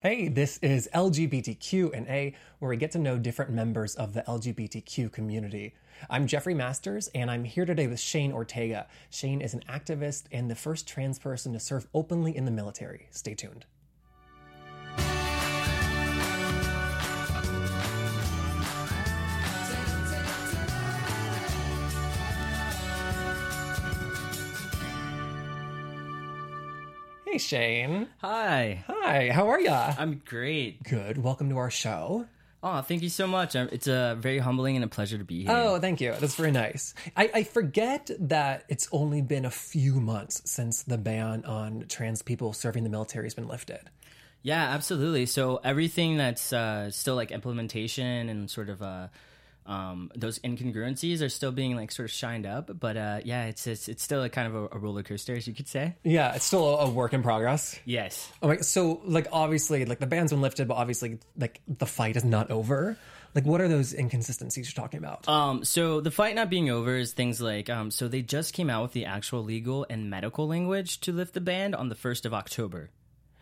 Hey, this is LGBTQ and A, where we get to know different members of the LGBTQ community. I'm Jeffrey Masters, and I'm here today with Shane Ortega. Shane is an activist and the first trans person to serve openly in the military. Stay tuned. Hey, Shane. Hi, Hi, how are ya? I'm great. Good. Welcome to our show. Oh, thank you so much. It's a very humbling and a pleasure to be here. Oh, thank you. That's very nice. I, I forget that it's only been a few months since the ban on trans people serving the military has been lifted. Yeah, absolutely. So everything that's uh, still like implementation and sort of uh, um, those incongruencies are still being like sort of shined up. But uh, yeah, it's, it's it's still a kind of a, a roller coaster, as you could say. Yeah, it's still a, a work in progress. Yes. Oh my, so like obviously like the ban's been lifted, but obviously like the fight is not over. Like what are those inconsistencies you're talking about? Um, so the fight not being over is things like um, so they just came out with the actual legal and medical language to lift the ban on the first of October.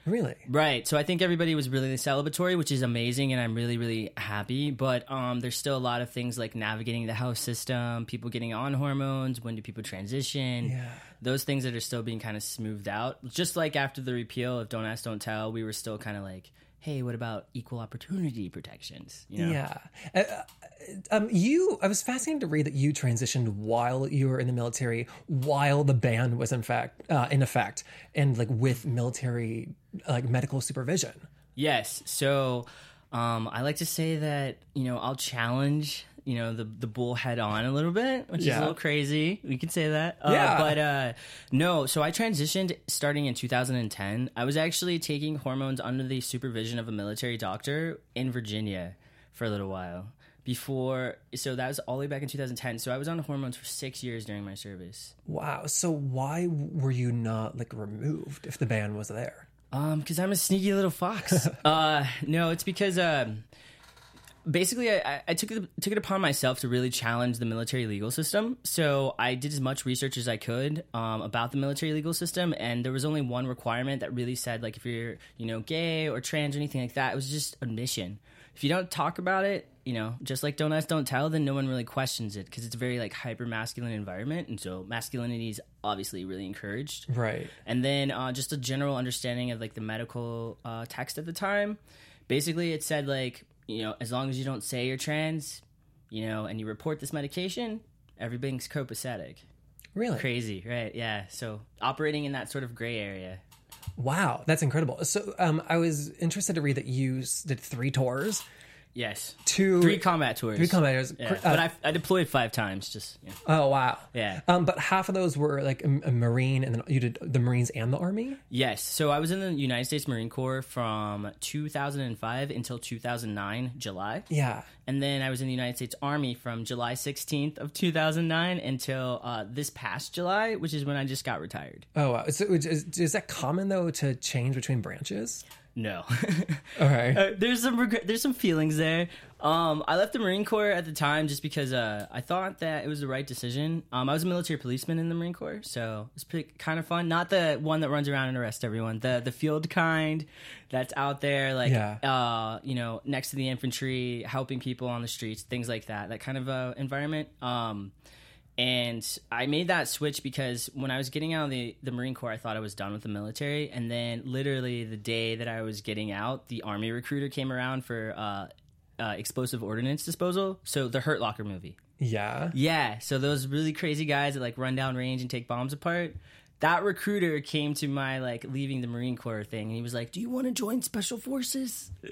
Really? Right. So I think everybody was really celebratory, which is amazing, and I'm really, really happy. But um, there's still a lot of things like navigating the house system, people getting on hormones, when do people transition? Yeah. Those things that are still being kind of smoothed out. Just like after the repeal of Don't Ask, Don't Tell, we were still kind of like, hey, what about equal opportunity protections? You know? Yeah. Uh, uh, um, you, I was fascinated to read that you transitioned while you were in the military, while the ban was in fact uh, in effect, and like with military like medical supervision. Yes. So um, I like to say that you know I'll challenge you know the the bull head on a little bit, which is a little crazy. We can say that. Uh, Yeah. But uh, no. So I transitioned starting in 2010. I was actually taking hormones under the supervision of a military doctor in Virginia for a little while. Before, so that was all the way back in 2010. So I was on hormones for six years during my service. Wow. So why were you not like removed if the ban was there? Um, because I'm a sneaky little fox. uh, no, it's because um, basically I, I- took it took it upon myself to really challenge the military legal system. So I did as much research as I could um, about the military legal system, and there was only one requirement that really said like if you're you know gay or trans or anything like that, it was just admission. If you don't talk about it, you know, just like don't ask, don't tell, then no one really questions it because it's a very like hyper masculine environment, and so masculinity is obviously really encouraged Right. and then uh, just a general understanding of like the medical uh, text at the time. Basically, it said like you know as long as you don't say you're trans, you know, and you report this medication, everything's copacetic. Really? Crazy, right? Yeah. So operating in that sort of gray area. Wow, that's incredible. So um, I was interested to read that you did three tours, Yes. two Three combat tours. three combat tours. Yeah. Uh, but I, I deployed five times. Just yeah. oh wow. Yeah. Um, but half of those were like a, a Marine, and then you did the Marines and the Army. Yes. So I was in the United States Marine Corps from 2005 until 2009 July. Yeah. And then I was in the United States Army from July 16th of 2009 until uh, this past July, which is when I just got retired. Oh, wow. So is, is that common though to change between branches? No, All right. Uh, there's some regret, there's some feelings there. Um, I left the Marine Corps at the time just because uh, I thought that it was the right decision. Um, I was a military policeman in the Marine Corps, so it's pretty kind of fun. Not the one that runs around and arrests everyone, the the field kind that's out there, like Yeah. uh, you know, next to the infantry, helping people on the streets, things like that. That kind of uh, environment. Um, and I made that switch because when I was getting out of the, the Marine Corps, I thought I was done with the military. And then, literally, the day that I was getting out, the Army recruiter came around for uh, uh, explosive ordnance disposal. So, the Hurt Locker movie. yeah. Yeah. So, those really crazy guys that like run down range and take bombs apart. That recruiter came to my like leaving the Marine Corps thing and he was like, Do you want to join Special Forces? Do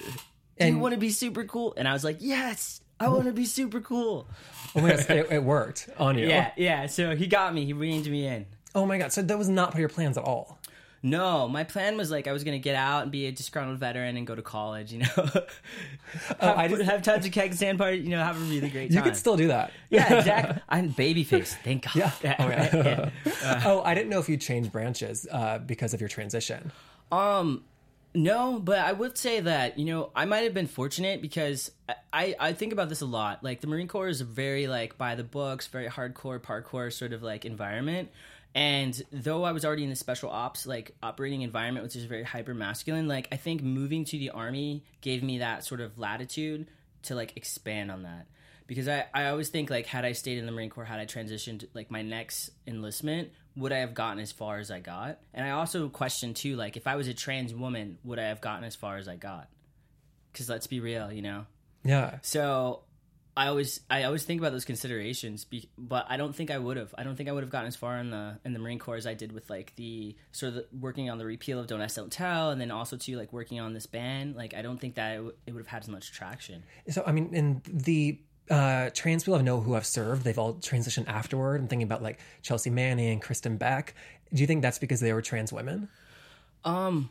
And- you want to be super cool? And I was like, Yes, I want to be super cool. Oh my gosh, it, it worked on you. Yeah, yeah. So he got me. He reined me in. Oh my god. So that was not part of your plans at all. No, my plan was like I was gonna get out and be a disgruntled veteran and go to college. You know, Oh, have, I just- have tons of keg and sand party. You know, have a really great time. You could still do that. yeah, exactly. I'm babyface. Thank God. Yeah. Oh, right? yeah. yeah. oh, I didn't know if you changed branches uh, because of your transition. Um, no, but I would say that you know I might have been fortunate because I, I think about this a lot. Like the Marine Corps is a very like by the books, very hardcore parkour sort of like environment. And though I was already in the special ops like operating environment, which is very hyper masculine, like I think moving to the army gave me that sort of latitude to like expand on that. Because I, I always think like had I stayed in the Marine Corps, had I transitioned like my next enlistment, would I have gotten as far as I got? And I also question too, like if I was a trans woman, would I have gotten as far as I got? Because let's be real, you know. Yeah. So I always I always think about those considerations, be, but I don't think I would have. I don't think I would have gotten as far in the in the Marine Corps as I did with like the sort of the, working on the repeal of Don't Ask Don't Tell, and then also to like working on this ban. Like I don't think that it, w- it would have had as much traction. So I mean, in the uh, trans people I know who have served, they've all transitioned afterward. I'm thinking about like Chelsea Manning, and Kristin Beck. Do you think that's because they were trans women? Um,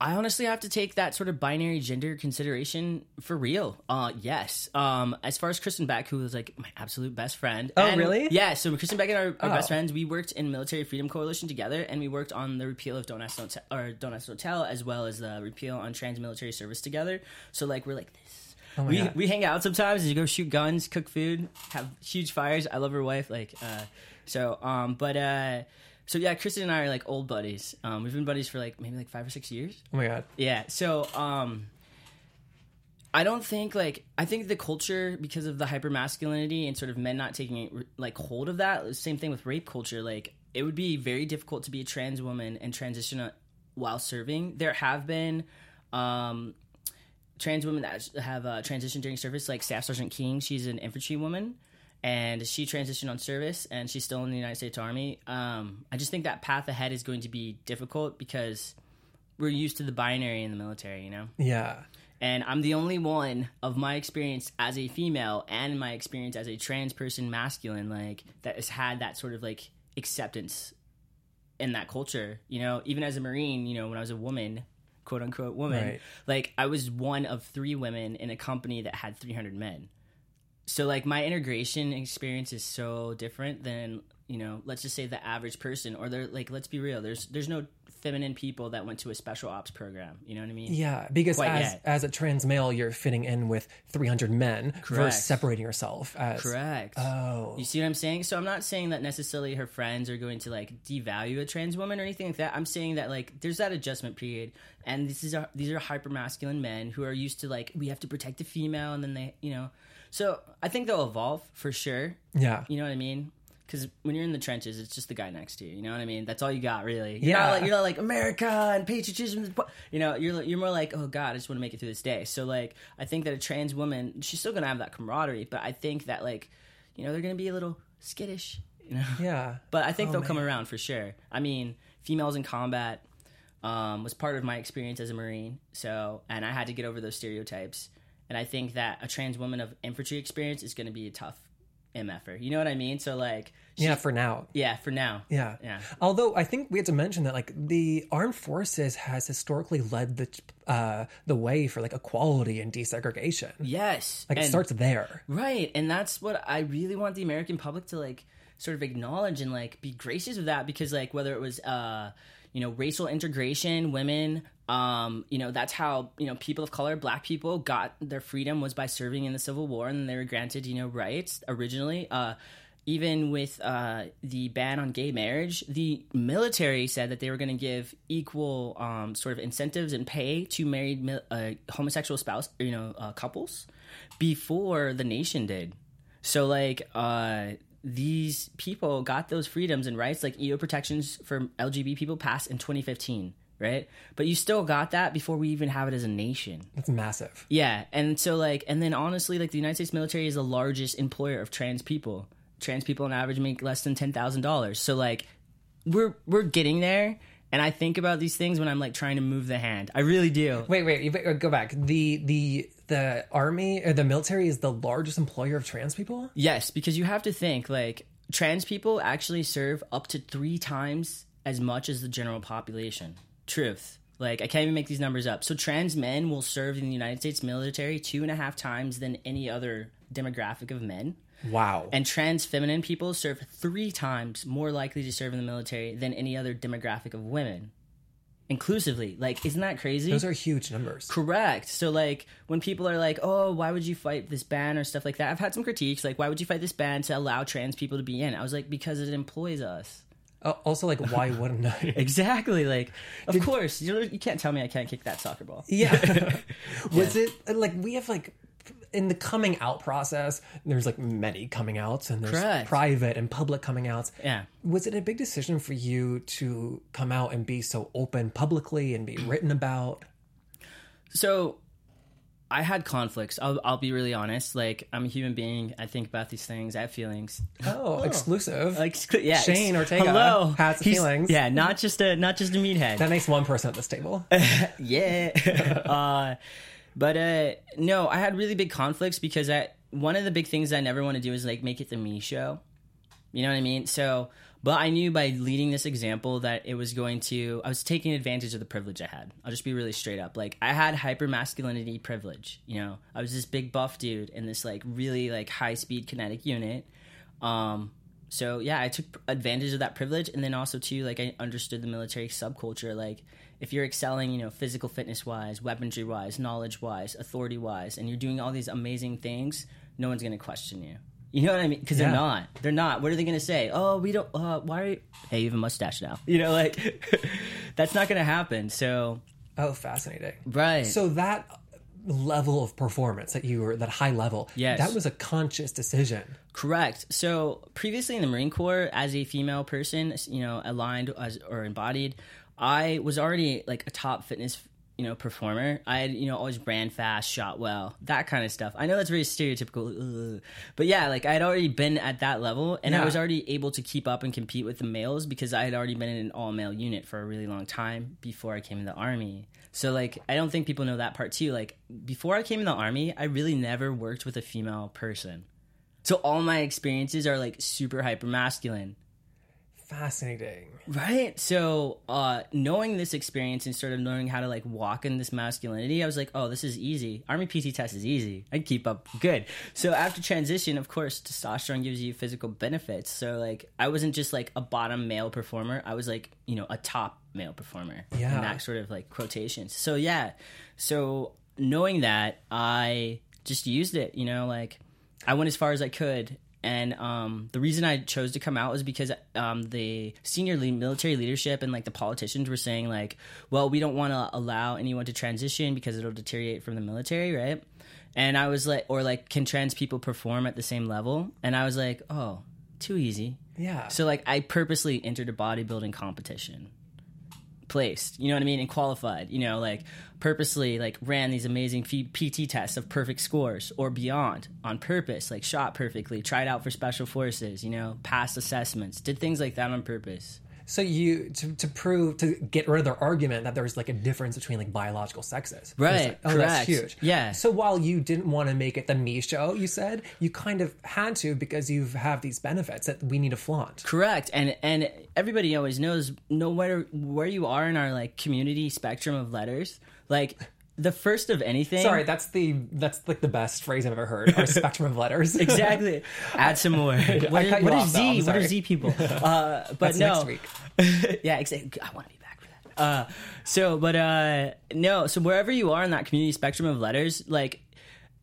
I honestly have to take that sort of binary gender consideration for real. Uh, yes. Um, as far as Kristin Beck, who was like my absolute best friend. Oh, and- really? Yeah. So Kristin Beck and our, our Oh. best friends, we worked in Military Freedom Coalition together, and we worked on the repeal of Don't Ask Don't Tell, or Don't Ask Don't Tell, as well as the repeal on trans military service together. So like we're like this. Oh we God. we hang out sometimes. You go shoot guns, cook food, have huge fires. I love her wife. Like, uh, so um, but uh. So yeah, Kristin and I are like old buddies. Um, we've been buddies for like maybe like five or six years. Oh my god. Yeah. So, um, I don't think like I think the culture because of the hyper masculinity and sort of men not taking like hold of that. Same thing with rape culture. Like it would be very difficult to be a trans woman and transition uh, while serving. There have been. Um, trans women that have uh, transitioned during service, like Staff Sergeant King. She's an infantry woman, and she transitioned on service, and she's still in the United States Army. Um, I just think that path ahead is going to be difficult because we're used to the binary in the military, you know. Yeah. And I'm the only one of my experience as a female and my experience as a trans person, masculine, like that has had that sort of like acceptance in that culture. You know, even as a Marine, you know, when I was a woman, quote unquote woman, Right. like I was one of three women in a company that had 300 men. So like my integration experience is so different than you know, let's just say the average person, or they're like, let's be real, there's there's no feminine people that went to a special ops program. You know what I mean? Yeah, because Quite as yet. as a trans male, you're fitting in with 300 men Correct. versus separating yourself as Correct. Oh. You see what I'm saying? So I'm not saying that necessarily her friends are going to like devalue a trans woman or anything like that. I'm saying that like there's that adjustment period, and this is a, these are hyper masculine men who are used to like we have to protect the female, and then they you know. So I think they'll evolve for sure. Yeah. You know what I mean? Because when you're in the trenches, it's just the guy next to you. You know what I mean? That's all you got, really. You're Yeah. Not like, you're not like America and patriotism. You know, you're you're more like, oh God, I just want to make it through this day. So like, I think that a trans woman, she's still gonna have that camaraderie, but I think that like, you know, they're gonna be a little skittish. You know. Yeah. But I think Oh, they'll come around for sure. I mean, females in combat um, was part of my experience as a Marine. So, and I had to get over those stereotypes. And I think that a trans woman of infantry experience is going to be a tough MFer. You know what I mean? So, like, Yeah, for now. yeah, for now. Yeah. Yeah. Although I think we had to mention that like the armed forces has historically led the uh the way for like equality and desegregation. Yes. Like it starts there. Right, and that's what I really want the American public to like sort of acknowledge and like be gracious of that because like whether it was uh you know racial integration, women, um you know that's how you know people of color, black people got their freedom was by serving in the Civil War and they were granted you know rights originally. Uh even with uh, the ban on gay marriage, the military said that they were going to give equal um, sort of incentives and pay to married uh, homosexual spouse, you know, uh, couples before the nation did. So like uh these people got those freedoms and rights like EO protections for LGBT people passed in 2015, right? But you still got that before we even have it as a nation. That's massive. Yeah, and so like and then honestly like the United States military is the largest employer of trans people. Trans people on average make less than $10,000. So like we're we're getting there and I think about these things when I'm like trying to move the hand. I really do. Wait, wait, wait, go back. The the the army or the military is the largest employer of trans people? Yes, because you have to think like trans people actually serve up to three times as much as the general population. Truth. Like I can't even make these numbers up. So trans men will serve in the United States military two and a half times than any other demographic of men. Wow. And trans feminine people serve three times more likely to serve in the military than any other demographic of women. Inclusively. Like, isn't that crazy? Those are huge numbers. Correct. So like when people are like, "Oh, why would you fight this ban or stuff like that?" I've had some critiques like, "Why would you fight this ban to allow trans people to be in?" I was like, "Because it employs us." Uh, also, like, why wouldn't I? Exactly. Like, of course, you, you can't tell me I can't kick that soccer ball. Yeah. Was it like we have like in the coming out process? There's like many coming outs, and there's Correct. private and public coming outs. Yeah. Was it a big decision for you to come out and be so open publicly and be written about? So I had conflicts. I'll, I'll be really honest. Like, I'm a human being. I think about these things. I have feelings. Oh, exclusive. Like, yeah, Shane ex- Ortega Hello. has He's- feelings. Yeah, not just a not just a meathead. that makes one person at this table. yeah. uh, but uh, no, I had really big conflicts because I one of the big things I never want to do is like make it the me show. You know what I mean? So, but I knew by leading this example that it was going to. I was taking advantage of the privilege I had. I'll just be really straight up. Like I had hyper masculinity privilege. You know, I was this big buff dude in this like really like high speed kinetic unit. Um, so yeah, I took advantage of that privilege, and then also too, like I understood the military subculture. Like if you're excelling, you know, physical fitness wise, weaponry wise, knowledge wise, authority wise, and you're doing all these amazing things, no one's gonna question you. You know what I mean? Because Yeah. they're not. They're not. What are they gonna say? Oh, we don't. Uh, why? Are you, hey, you have a mustache now. You know, like that's not gonna happen. So Oh, fascinating. right. So that level of performance that you were that high level, Yes. that was a conscious decision. Correct. So previously in the Marine Corps, as a female person, you know, aligned as, or embodied, I was already like a top fitness, you know, performer. I had, you know, always ran fast, shot well, that kind of stuff. I know that's very stereotypical, ugh. but yeah, like I had already been at that level, and I was already able to keep up and compete with the males because I had already been in an all male unit for a really long time before I came in the army. So like, I don't think people know that part too. Like before I came in the army, I really never worked with a female person. So all my experiences are like super hyper masculine. Fascinating. Right. So uh knowing this experience and sort of knowing how to like walk in this masculinity, I was like, oh, this is easy. Army PT test is easy. I keep up good. So after transition, of course, testosterone gives you physical benefits. So like I wasn't just like a bottom male performer. I was like, you know, a top male performer. Yeah. In that sort of like quotations. So yeah. So knowing that, I just used it, you know, like I went as far as I could. And um, the reason I chose to come out was because um, the senior le- military leadership and like the politicians were saying like, well, we don't want to allow anyone to transition because it'll deteriorate from the military, right? And I was like, or like, can trans people perform at the same level? And I was like, oh, too easy. Yeah. So like, I purposely entered a bodybuilding competition placed, you know what I mean, and qualified, you know, like purposely like ran these amazing PT tests of perfect scores or beyond on purpose, like shot perfectly, tried out for special forces, you know, passed assessments, did things like that on purpose. So you to, to prove to get rid of their argument that there's like a difference between like biological sexes. Right, like, oh, that's correct. huge. Yeah. So while you didn't want to make it the me show, you said you kind of had to because you have these benefits that we need to flaunt. Correct. And and everybody always knows no matter where you are in our like community spectrum of letters, like the first of anything Sorry, that's the that's like the best phrase I've ever heard. Our spectrum of letters. Exactly. Add some more. What, is, what off, is though. Z? What are. Z people? Uh, but That's no. next week. yeah, exactly. I want to be back for that. Uh, so, but uh, no. So wherever you are in that community spectrum of letters, like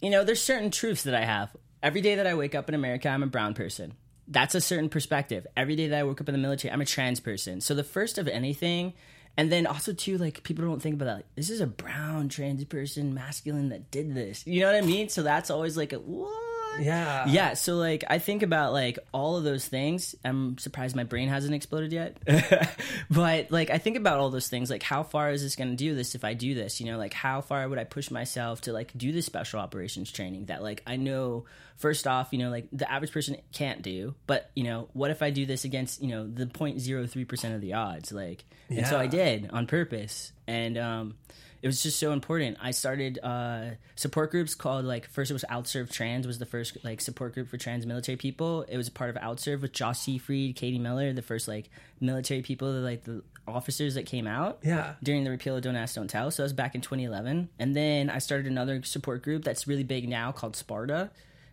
you know, there's certain truths that I have. Every day that I wake up in America, I'm a brown person. That's a certain perspective. Every day that I woke up in the military, I'm a trans person. So the first of anything, and then also too, like people don't think about that. Like, this is a brown trans person, masculine that did this. You know what I mean? So that's always like a what? Yeah. Yeah, so like I think about like all of those things. I'm surprised my brain hasn't exploded yet. but like I think about all those things like how far is this going to do this if I do this? You know, like how far would I push myself to like do this special operations training that like I know first off, you know, like the average person can't do, but you know, what if I do this against, you know, the 0.03% of the odds like and so I did on purpose. And um it was just so important. I started uh, support groups called like first it was Outserve Trans was the first like support group for trans military people. It was part of Outserve with Josh Seefried, Katie Miller, the first like military people, like the officers that came out Yeah. during the repeal of Don't Ask, Don't Tell. So that was back in 2011. And then I started another support group that's really big now called Sparta,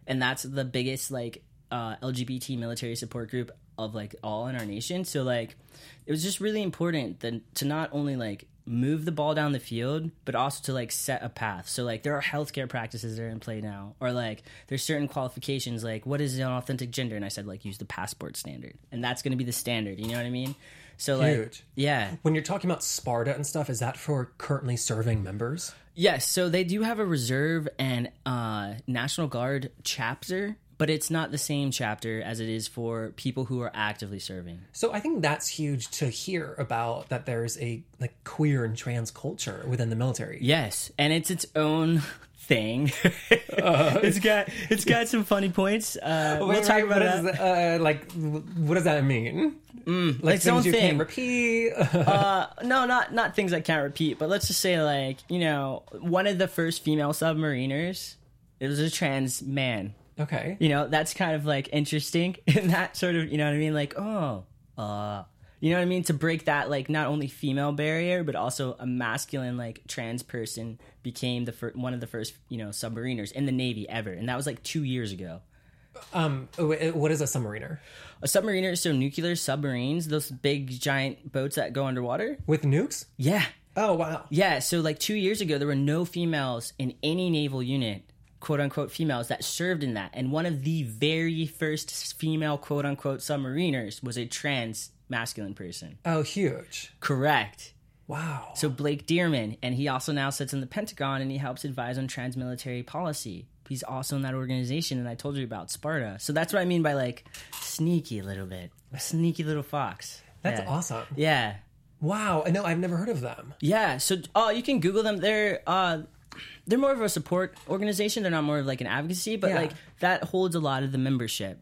and that's the biggest like uh, LGBT military support group of like all in our nation. So like, it was just really important that to not only like move the ball down the field, but also to like set a path. So like there are healthcare practices that are in play now, or like there's certain qualifications like what is an authentic gender, and I said like use the passport standard, and that's going to be the standard. You know what I mean? So like yeah, When you're talking about Sparta and stuff, is that for currently serving members? Yes, so they do have a reserve and uh, National Guard chapter, but it's not the same chapter as it is for people who are actively serving. So I think that's huge to hear about that there's a like queer and trans culture within the military. Yes, and it's its own thing. it's got it's got some funny points. Uh, we'll talk wait, about that. is, uh, like what does that mean? like its own things you thing. can't repeat. Uh, no, not not things I can't repeat, but let's just say like you know one of the first female submariners. It was a trans man. Okay. you know that's kind of like interesting in that sort of you know what i mean like oh uh you know what i mean to break that like not only female barrier but also a masculine like trans person became the fir- one of the first you know submariners in the navy ever and that was like two years ago Um, what is a submariner a submariner is so nuclear submarines those big giant boats that go underwater with nukes? yeah Oh wow. Yeah, so like two years ago, there were no females in any naval unit, quote unquote females, that served in that. And one of the very first female, quote unquote, submariners was a trans masculine person. Oh, huge. Correct. Wow. So Blake Dremann, and he also now sits in the Pentagon and he helps advise on trans military policy. He's also in that organization, and I told you about Sparta. So that's what I mean by like sneaky a little bit, a sneaky little fox. That's Yeah. awesome. Yeah, Wow. I know I've never heard of them. Yeah, so uh, you can Google them. They're uh, they're more of a support organization. They're not more of like an advocacy, but Yeah. like that holds a lot of the membership.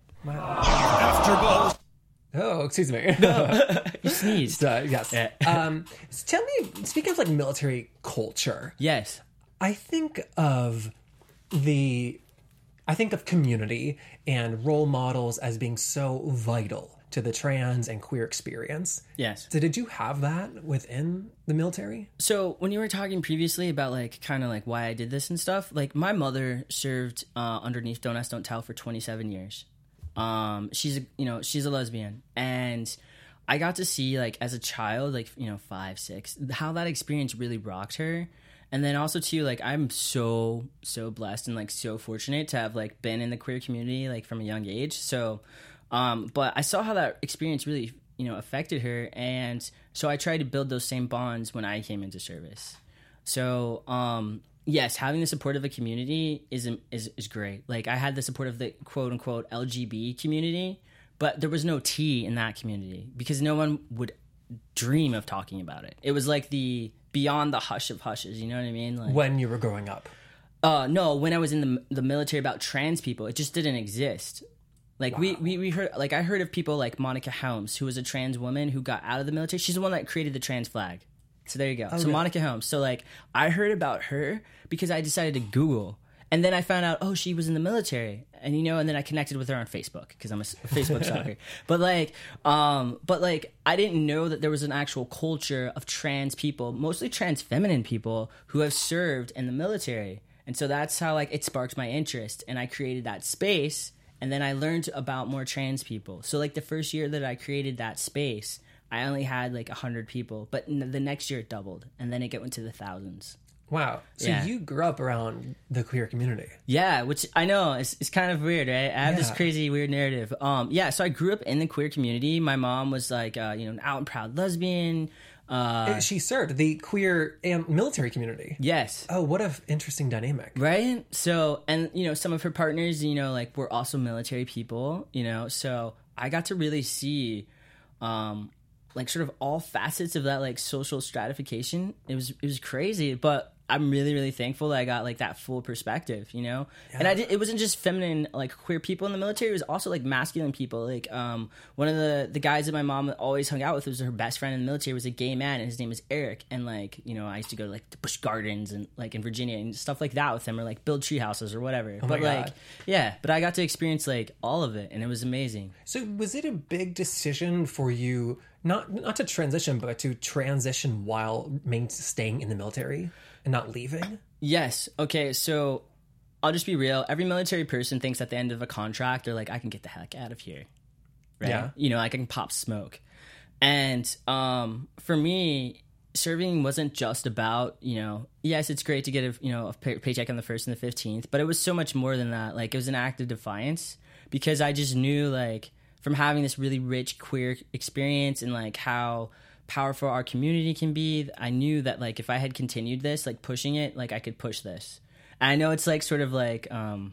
Oh, excuse me. You sneezed. Uh, yes. um, so tell me, speaking of like military culture, yes. I think of the, I think of community and role models as being so vital to the trans and queer experience. Yes. So did you have that within the military? So when you were talking previously about like kind of like why I did this and stuff, like my mother served uh, underneath Don't Ask Don't Tell for 27 years. Um, she's a you know she's a lesbian, and I got to see like as a child, like you know five six, how that experience really rocked her. And then also too, like I'm so so blessed and like so fortunate to have like been in the queer community like from a young age. So, um, but I saw how that experience really you know affected her, and so I tried to build those same bonds when I came into service. So, um, yes, having the support of a community is is is great. Like I had the support of the quote unquote LGB community, but there was no T in that community because no one would dream of talking about it. It was like the beyond the hush of hushes. You know what I mean? Like, When you were growing up? uh, no, when I was in the the military about trans people, it just didn't exist. Like we, we we heard like I heard of people like Monica Helms, who was a trans woman who got out of the military. She's the one that created the trans flag. So there you go. so Monica Helms. So like I heard about her because I decided to Google, and then I found out oh she was in the military, and you know, and then I connected with her on Facebook because I'm a Facebook stalker. But like, um, but like I didn't know that there was an actual culture of trans people, mostly trans feminine people who have served in the military. And so that's how like it sparked my interest and I created that space and then I learned about more trans people. So like the first year that I created that space, I only had like 100 people, but n- the next year it doubled and then it went to the thousands. Wow. So Yeah. you grew up around the queer community. Yeah, which I know is it's kind of weird, right? I have this crazy weird narrative. Um, yeah, so I grew up in the queer community. My mom was like, uh, you know, an out and proud lesbian. Uh, she served the queer and military community. yes, Oh, what a interesting dynamic. right. So, and you know, some of her partners, you know, like were also military people. You know, so I got to really see, um, like sort of all facets of that like social stratification. It was it was crazy, but I'm really really thankful that I got like that full perspective, you know. And I did, it wasn't just feminine like queer people in the military; it was also like masculine people. Like um, one of the the guys that my mom always hung out with was her best friend in the military was a gay man, and his name was Eric. And like you know, I used to go to like the Busch Gardens and like in Virginia and stuff like that with him, or like build tree houses or whatever. but my like yeah, but I got to experience like all of it, and it was amazing. So was it a big decision for you not not to transition, but to transition while main staying in the military and not leaving? Yes. Okay. So I'll just be real. Every military person thinks at the end of a contract, they're like, I can get the heck out of here. Right. Yeah. You know, I can pop smoke. And um, for me, serving wasn't just about you know yes it's great to get a you know a pay- paycheck on the first and the 15th but it was so much more than that like it was an act of defiance because i just knew like from having this really rich queer experience and like how powerful our community can be i knew that like if i had continued this like pushing it like i could push this and i know it's like sort of like um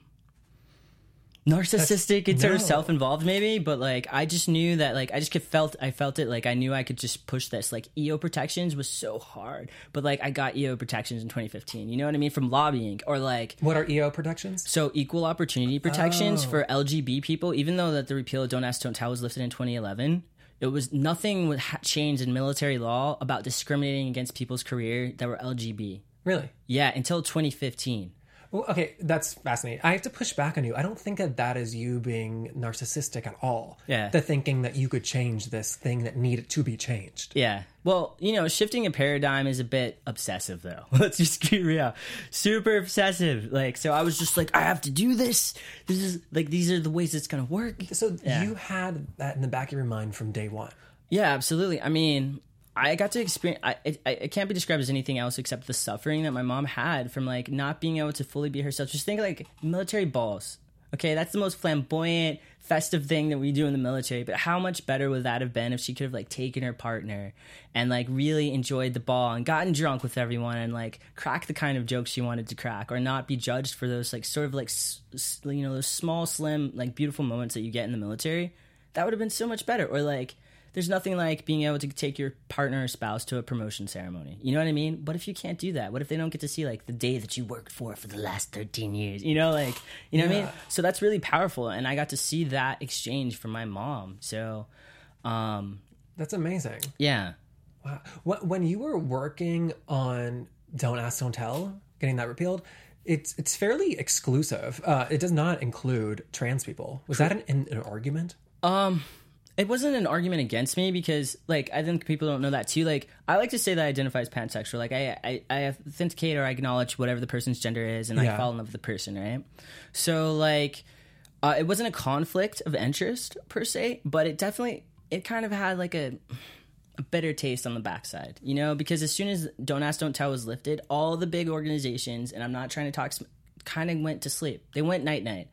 narcissistic and sort of self-involved maybe but like i just knew that like i just could felt i felt it like i knew i could just push this like eo protections was so hard but like i got eo protections in 2015 you know what i mean from lobbying or like What are EO protections? so equal opportunity protections Oh. for lgb people even though that the repeal of don't ask don't tell was lifted in 2011 it was nothing would ha- changed in military law about discriminating against people's career that were lgb Really? yeah until 2015 Well, okay, that's fascinating. I have to push back on you. I don't think that that is you being narcissistic at all. Yeah. The thinking that you could change this thing that needed to be changed. Yeah. Well, you know, shifting a paradigm is a bit obsessive, though. Let's just get real. Super obsessive. Like, so I was just like, I have to do this. This is like, these are the ways it's going to work. So Yeah. you had that in the back of your mind from day one. Yeah, absolutely. I mean, I got to experience. I, it, it can't be described as anything else except the suffering that my mom had from like not being able to fully be herself. Just think like military balls. Okay, that's the most flamboyant, festive thing that we do in the military. But how much better would that have been if she could have like taken her partner and like really enjoyed the ball and gotten drunk with everyone and like cracked the kind of jokes she wanted to crack or not be judged for those like sort of like you know those small, slim, like beautiful moments that you get in the military. That would have been so much better. Or like there's nothing like being able to take your partner or spouse to a promotion ceremony. You know what I mean? What if you can't do that? What if they don't get to see like the day that you worked for for the last 13 years? You know, like, you know what I mean? So that's really powerful. And I got to see that exchange from my mom. So, um, That's amazing. yeah. Wow. When you were working on Don't Ask, Don't Tell, getting that repealed, it's it's fairly exclusive. Uh, it does not include trans people. Was that an, an, an argument? Um, it wasn't an argument against me because, like, I think people don't know that too. Like, I like to say that I identify as pansexual. Like, I, I, I authenticate or I acknowledge whatever the person's gender is, and Yeah. I fall in love with the person, right? So, like, uh, it wasn't a conflict of interest per se, but it definitely it kind of had like a a bitter taste on the backside, you know, because as soon as Don't Ask, Don't Tell was lifted, all the big organizations, and I'm not trying to talk, kind of went to sleep. They went night night.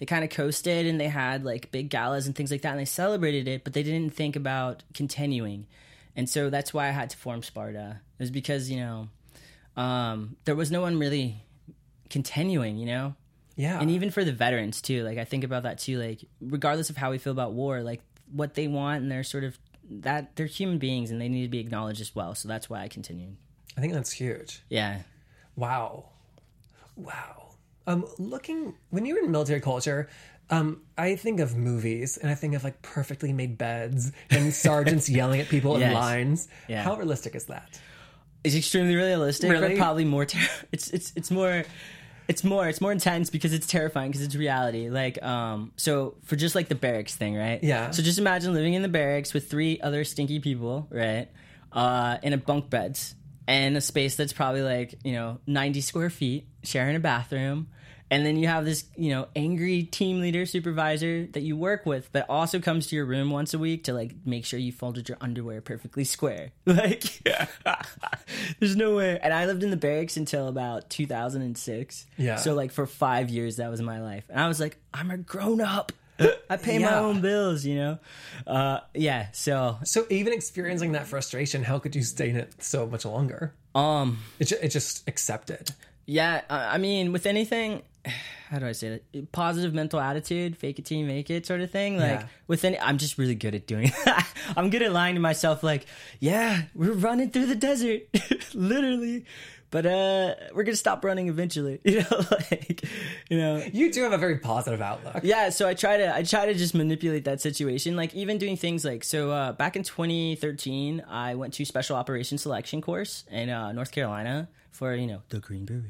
They kind of coasted and they had like big galas and things like that, and they celebrated it, but they didn't think about continuing. And so that's why I had to form Sparta. It was because, you know, um, there was no one really continuing, you know? Yeah. and even for the veterans too like i think about that too like regardless of how we feel about war like what they want and they're sort of that they're human beings and they need to be acknowledged as well so that's why i continued I think that's huge. yeah Wow. Wow. Um, looking when you're in military culture, um, I think of movies and I think of like perfectly made beds and sergeants yelling at people in lines. Yeah. How realistic is that? it's extremely realistic Really? but probably more ter- it's it's it's more it's more it's more intense because it's terrifying because it's reality like um so for just like the barracks thing right Yeah. so just imagine living in the barracks with three other stinky people right uh in a bunk beds and a space that's probably like you know 90 square feet sharing a bathroom. And then you have this you know angry team leader supervisor that you work with that also comes to your room once a week to like make sure you folded your underwear perfectly square. Like there's no way. And i lived in the barracks until about 2006 Yeah. so like for five years that was my life. And i was like i'm a grown-up i pay my own bills you know uh yeah so So even experiencing that frustration, how could you stay in it so much longer? um It, ju- it just accepted. Yeah, I I mean, with anything, how do I say that? Positive mental attitude, fake it till you make it, sort of thing. Like Yeah. with any, I'm just really good at doing that. I'm good at lying to myself, like, yeah, we're running through the desert, literally, but uh, we're gonna stop running eventually. You know, like, you know, You do have a very positive outlook. yeah so i try to i try to just manipulate that situation. Like even doing things like so uh, back in 2013 i went to special operations selection course in uh, north carolina for you know the green beret.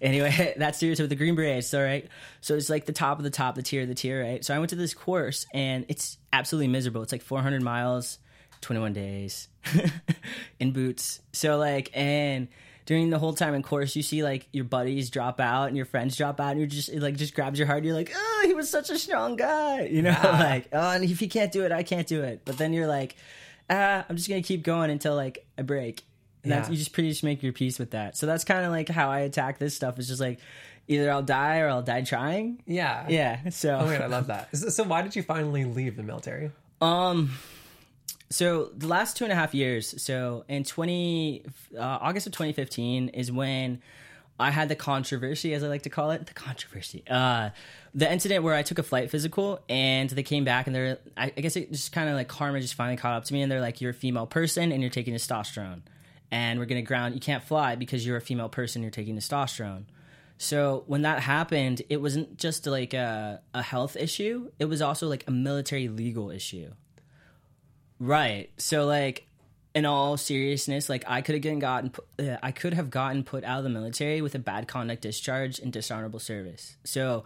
Anyway that's serious with the green berets all right so it's like the top of the top the tier of the tier right? So i went to this course and it's absolutely miserable. It's like 400 miles 21 days in boots. So like and during the whole time in course you see like your buddies drop out and your friends drop out and you're just it like just grabs your heart and you're like oh he was such a strong guy you know like oh and if he can't do it i can't do it but then you're like ah i'm just gonna keep going until like i break And that's, Yeah. you just pretty much make your peace with that. So that's kind of like how I attack this stuff. It's just like either I'll die or I'll die trying. Yeah. Yeah. So Oh god, I love that. So why did you finally leave the military? Um, so the last two and a half years, so in twenty uh, August of twenty fifteen is when I had the controversy, as I like to call it, the controversy. Uh, the incident where I took a flight physical and they came back and they're, I, I guess it just kind of like karma just finally caught up to me and they're like, you're a female person and you're taking testosterone, and we're gonna ground. You can't fly because you're a female person. You're taking testosterone. So when that happened, it wasn't just like a, a health issue; it was also like a military legal issue. Right. So like in all seriousness, like I could have gotten pu- uh, I could have gotten put out of the military with a bad conduct discharge and dishonorable service. So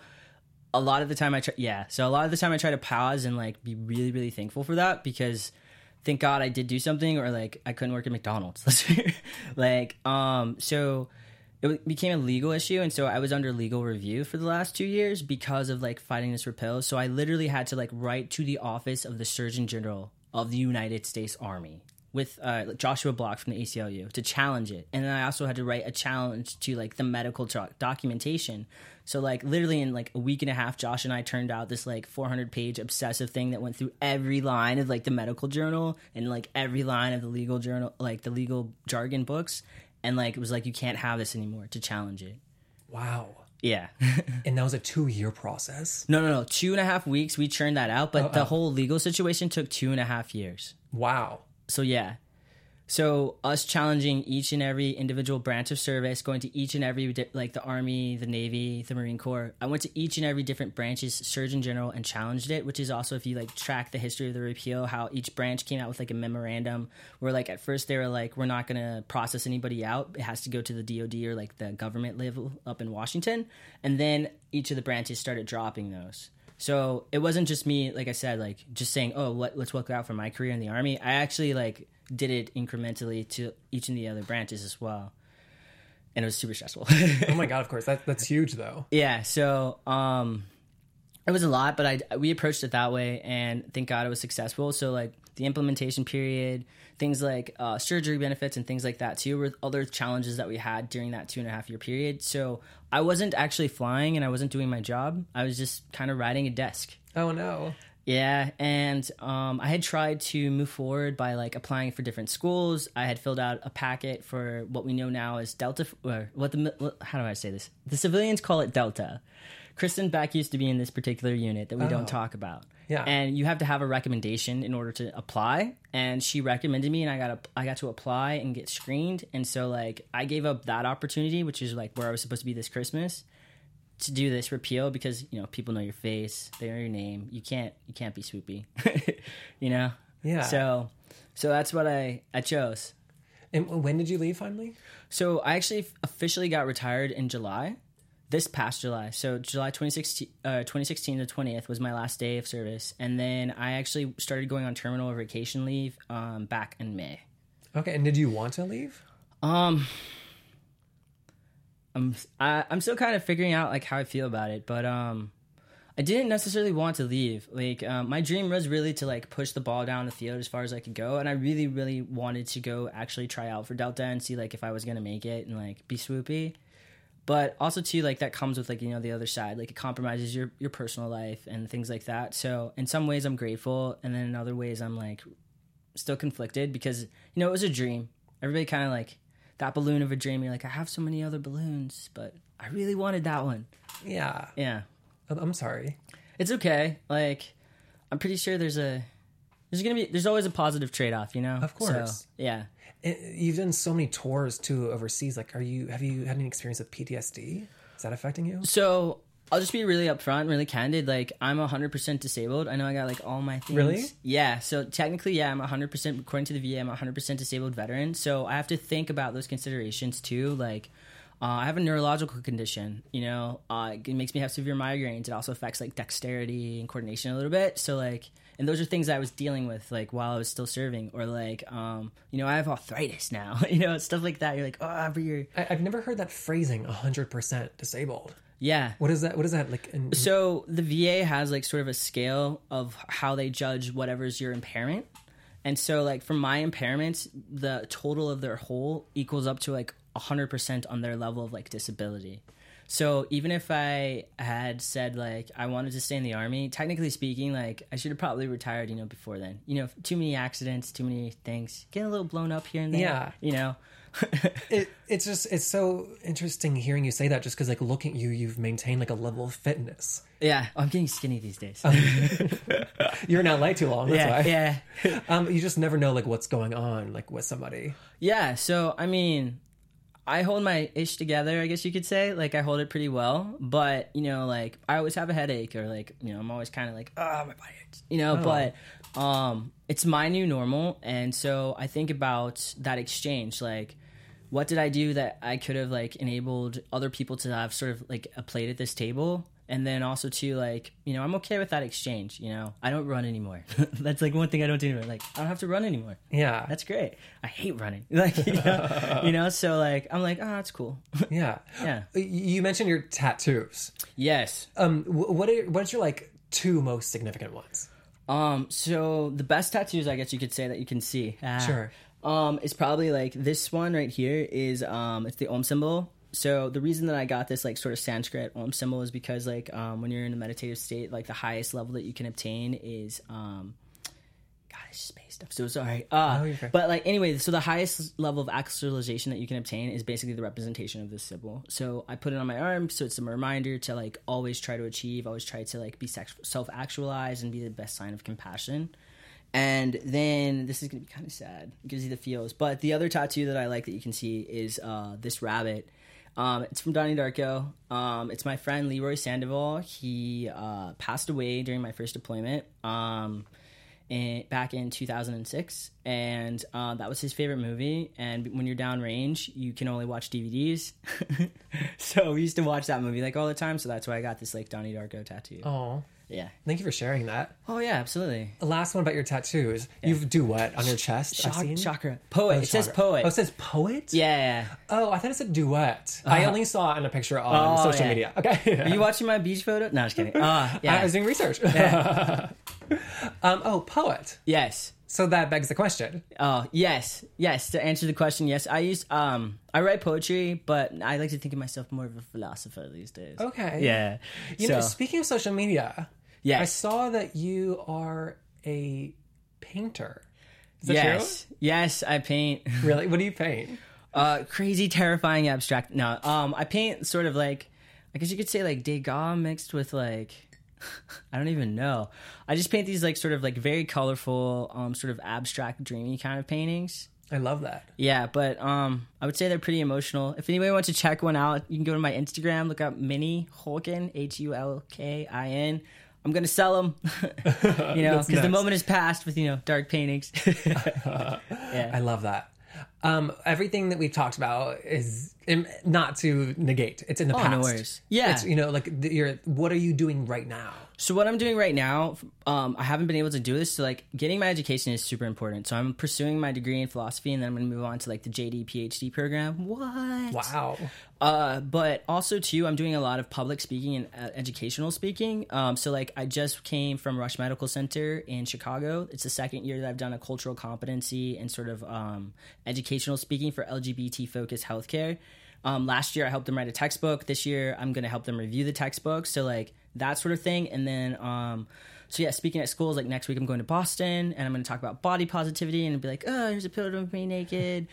a lot of the time I try yeah, so a lot of the time I try to pause and like be really really thankful for that because thank God I did do something or like I couldn't work at McDonald's. like um so it became a legal issue and so i was under legal review for the last two years because of like fighting this repeal so i literally had to like write to the office of the surgeon general of the united states army with uh, joshua block from the aclu to challenge it and then i also had to write a challenge to like the medical doc- documentation so like literally in like a week and a half josh and i turned out this like 400 page obsessive thing that went through every line of like the medical journal and like every line of the legal journal like the legal jargon books and like it was like you can't have this anymore to challenge it. Wow. Yeah. And that was a two year process. no, no, no. Two and a half weeks we churned that out, but the oh. whole legal situation took two and a half years. Wow. So yeah. So us challenging each and every individual branch of service, going to each and every like the army, the navy, the marine corps. I went to each and every different branches, surgeon general, and challenged it. Which is also if you like track the history of the repeal, how each branch came out with like a memorandum where like at first they were like, we're not gonna process anybody out. It has to go to the DoD or like the government level up in Washington, and then each of the branches started dropping those. So it wasn't just me, like I said, like just saying, "Oh, let, let's look out for my career in the army." I actually like did it incrementally to each of the other branches as well, and it was super stressful. Oh my god, of course. That, that's huge though. yeah, so um, it was a lot, but I we approached it that way, and thank God it was successful. So like the implementation period, things like uh, surgery benefits and things like that too were other challenges that we had during that two and a half year period. So I wasn't actually flying, and I wasn't doing my job. I was just kind of riding a desk. Oh no. Yeah, and um, I had tried to move forward by like applying for different schools. I had filled out a packet for what we know now as Delta. Or what the how do I say this? The civilians call it Delta. Kristin Beck used to be in this particular unit that we Oh. don't talk about. Yeah. and you have to have a recommendation in order to apply. And she recommended me, and I got a, I got to apply and get screened. And so like I gave up that opportunity, which is like where I was supposed to be this Christmas to do this repeal because you know people know your face, they know your name. You can't you can't be swoopy, you know. Yeah. So so that's what I I chose. And when did you leave finally? So I actually officially got retired in July, this past July. So July 2016, uh, 2016 to 20th was my last day of service, and then I actually started going on terminal vacation leave um, back in May. Okay. And did you want to leave? Um, I'm I, I'm still kind of figuring out like how I feel about it, but um, I didn't necessarily want to leave. Like, um, my dream was really to like push the ball down the field as far as I could go, and I really, really wanted to go actually try out for Delta and see like if I was gonna make it and like be swoopy. But also too, like that comes with like you know the other side, like it compromises your your personal life and things like that. So in some ways I'm grateful, and then in other ways I'm like still conflicted because you know it was a dream. Everybody kind of like that balloon of a dream. You're like, I have so many other balloons, but I really wanted that one. Yeah. Yeah, I'm- I'm sorry. it's okay. Like, I'm pretty sure there's a there's gonna be there's always a positive trade off. You know, Of course. So, yeah. And you've done so many tours too overseas. Like, are you have you had any experience with PTSD? Is that affecting you? So I'll just be really upfront, really candid. Like I'm 100% disabled. I know I got like all my things. Really? Yeah. So technically, yeah, I'm 100%. According to the VA, I'm 100% disabled veteran. So I have to think about those considerations too. Like. Uh, I have a neurological condition, you know. Uh, it makes me have severe migraines. It also affects like dexterity and coordination a little bit. So like, and those are things I was dealing with like while I was still serving, or like, um, you know, I have arthritis now, you know, stuff like that. You're like, oh, every year, I, I've never heard that phrasing. hundred percent disabled. yeah. What is that? What is that like? In, So the VA has like sort of a scale of how they judge whatever's your impairment. And so like for my impairments, the total of their whole equals up to like 100% on their level of like disability. So even if I had said like I wanted to stay in the army, technically speaking, like I should have probably retired, you know, before then. You know, too many accidents, too many things, getting a little blown up here and there. Yeah. you know. it, it's just it's so interesting hearing you say that just because like looking at you you've maintained like a level of fitness yeah, I'm getting skinny these days. you're not LA too long that's yeah, why yeah. um you just never know like what's going on like with somebody Yeah, so I mean, I hold my ish together, I guess you could say. Like I hold it pretty well, but you know, like I always have a headache or like, you know, I'm always kind of like, oh, my body hurts. You know, but um it's my new normal and so I think about that exchange like what did I do that I could have like enabled other people to have sort of like a plate at this table? And then also too, like you know, I'm okay with that exchange. You know, I don't run anymore. That's like one thing I don't do anymore. Like I don't have to run anymore. yeah That's great. I hate running. Like you know, you know, so like I'm like, oh, that's cool. yeah yeah. You mentioned your tattoos Yes. um what are what's your like two most significant ones Um. So the best tattoos, I guess you could say that you can see. Ah. Sure. Um. Is probably like this one right here. Is um. It's the Om symbol. So the reason that I got this like sort of Sanskrit Om symbol is because like um when you're in a meditative state, like the highest level that you can obtain is um. God, I just spaced. I'm so sorry. Uh, Oh, but like anyway, so the highest level of actualization that you can obtain is basically the representation of this symbol. So I put it on my arm, so it's a reminder to like always try to achieve, always try to like be self actualized and be the best sign of compassion. And then this is gonna be kind of sad. It gives you the feels. But the other tattoo that I like that you can see is uh, this rabbit. Um, it's from Donnie Darko. Um, it's my friend Leroy Sandoval. He uh, passed away during my first deployment um, in, back in 2006, and uh, that was his favorite movie. And when you're downrange, you can only watch DVDs. so we used to watch that movie like all the time. So that's why I got this like Donnie Darko tattoo. oh Yeah. thank you for sharing that Oh yeah, absolutely. the last one about your tattoos you do what on your chest I've seen? chakra poet. Oh, it says chakra. poet. oh it says poet yeah. Oh, I thought it said duet. I only saw it in a picture on Oh, social yeah. media. Okay. Are you watching my beach photo? No, I'm just kidding. Ah, yeah. I yeah. was doing research. um, oh, poet. yes. So that begs the question. Oh, yes. Yes. To answer the question, yes. I use um I write poetry, but I like to think of myself more of a philosopher these days. Okay. Yeah. You so, know, speaking of social media, yes. I saw that you are a painter. Is that yes. Yes, I paint? Really? What do you paint? uh crazy terrifying abstract. No, um I paint sort of like I guess you could say like Degas mixed with like I don't even know. I just paint these like sort of like very colorful, um, sort of abstract, dreamy kind of paintings. I love that. Yeah, but um, I would say they're pretty emotional. If anybody wants to check one out, you can go to my Instagram, look up Mini Hulkin, H U L K I N. I'm gonna sell them, you know, because the moment has passed with you know dark paintings. I love that. Um, everything that we've talked about is um, not to negate. It's in the Oh, past. no. Yeah. It's, you know, like the, you're, what are you doing right now? So what I'm doing right now, um, I haven't been able to do this. So like getting my education is super important. So I'm pursuing my degree in philosophy, and then I'm gonna move on to like the JD PhD program. What? Wow. Uh, but also too, I'm doing a lot of public speaking and uh, educational speaking. Um, so like I just came from Rush Medical Center in Chicago. It's the second year that I've done a cultural competency and sort of um, educational speaking for LGBT focused healthcare. Um, last year I helped them write a textbook. This year I'm going to help them review the textbook. So like that sort of thing. And then um, so yeah, speaking at schools, like next week I'm going to Boston and I'm going to talk about body positivity and be like, oh, here's a picture of me naked.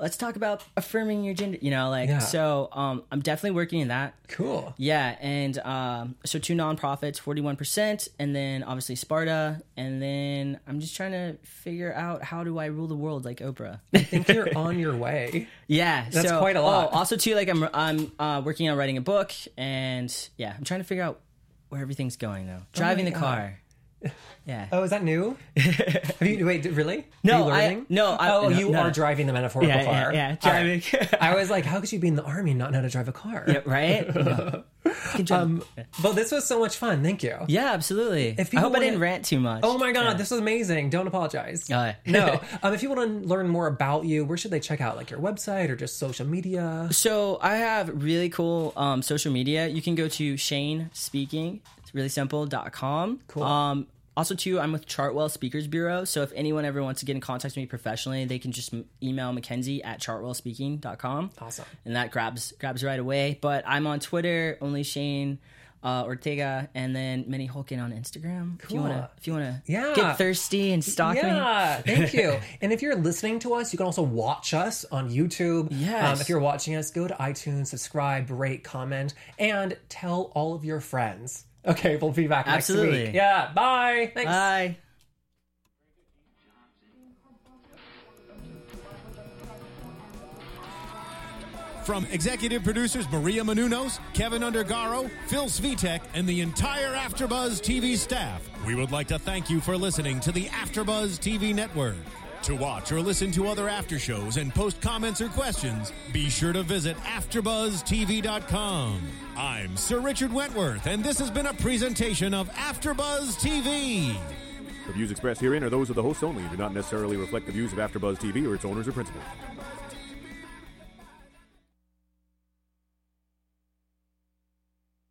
Let's talk about affirming your gender. You know, like Yeah. so. Um, I'm definitely working in that. Cool. Yeah, and um, so two nonprofits, forty-one percent, and then obviously Sparta, and then I'm just trying to figure out how do I rule the world like Oprah. I think you're on your way. yeah, That's so- quite a lot. Oh, also too, like I'm I'm uh, working on writing a book, and yeah, I'm trying to figure out where everything's going though. Oh Driving the God. car. Yeah. Oh, is that new? Have you wait? Really? No, Are you I- no, I- oh, no, you no. are driving the metaphorical Yeah, yeah, car. yeah, right. driving. I was like, how could you be in the army and not know how to drive a car? Yeah, right? Yeah. You can drive- Um, but this was so much fun. Thank you. yeah, absolutely. If I hope I wanna- didn't rant too much. Oh my god, Yeah. this was amazing. Don't apologize. Oh, yeah. no. Um, if you want to learn more about you, where should they check out? Like your website or just social media? So I have really cool um, social media. You can go to Shane Speaking. It's really simple. dot com. Cool. Um, also, too, I'm with Chartwell Speakers Bureau. So if anyone ever wants to get in contact with me professionally, they can just email Mackenzie at chartwellspeaking.com. Awesome. And that grabs grabs right away. But I'm on Twitter, only Shane uh, Ortega, and then Minnie Hulkin on Instagram. If you Cool. wanna if you wanna Yeah. get thirsty and stalk me. Yeah, thank you. and if you're listening to us, you can also watch us on YouTube. Yes. Um, if you're watching us, go to iTunes, subscribe, rate, comment, and tell all of your friends. Okay, we'll be back next week. Yeah, bye. Thanks. Bye. From executive producers Maria Menounos, Keven Undergaro, Phil Svitek, and the entire AfterBuzz TV staff, we would like to thank you for listening to the AfterBuzz TV network. To watch or listen to other after shows and post comments or questions, be sure to visit AfterBuzzTV.com. I'm Sir Richard Wentworth, and this has been a presentation of AfterBuzz TV. The views expressed herein are those of the hosts only and do not necessarily reflect the views of AfterBuzz TV or its owners or principals.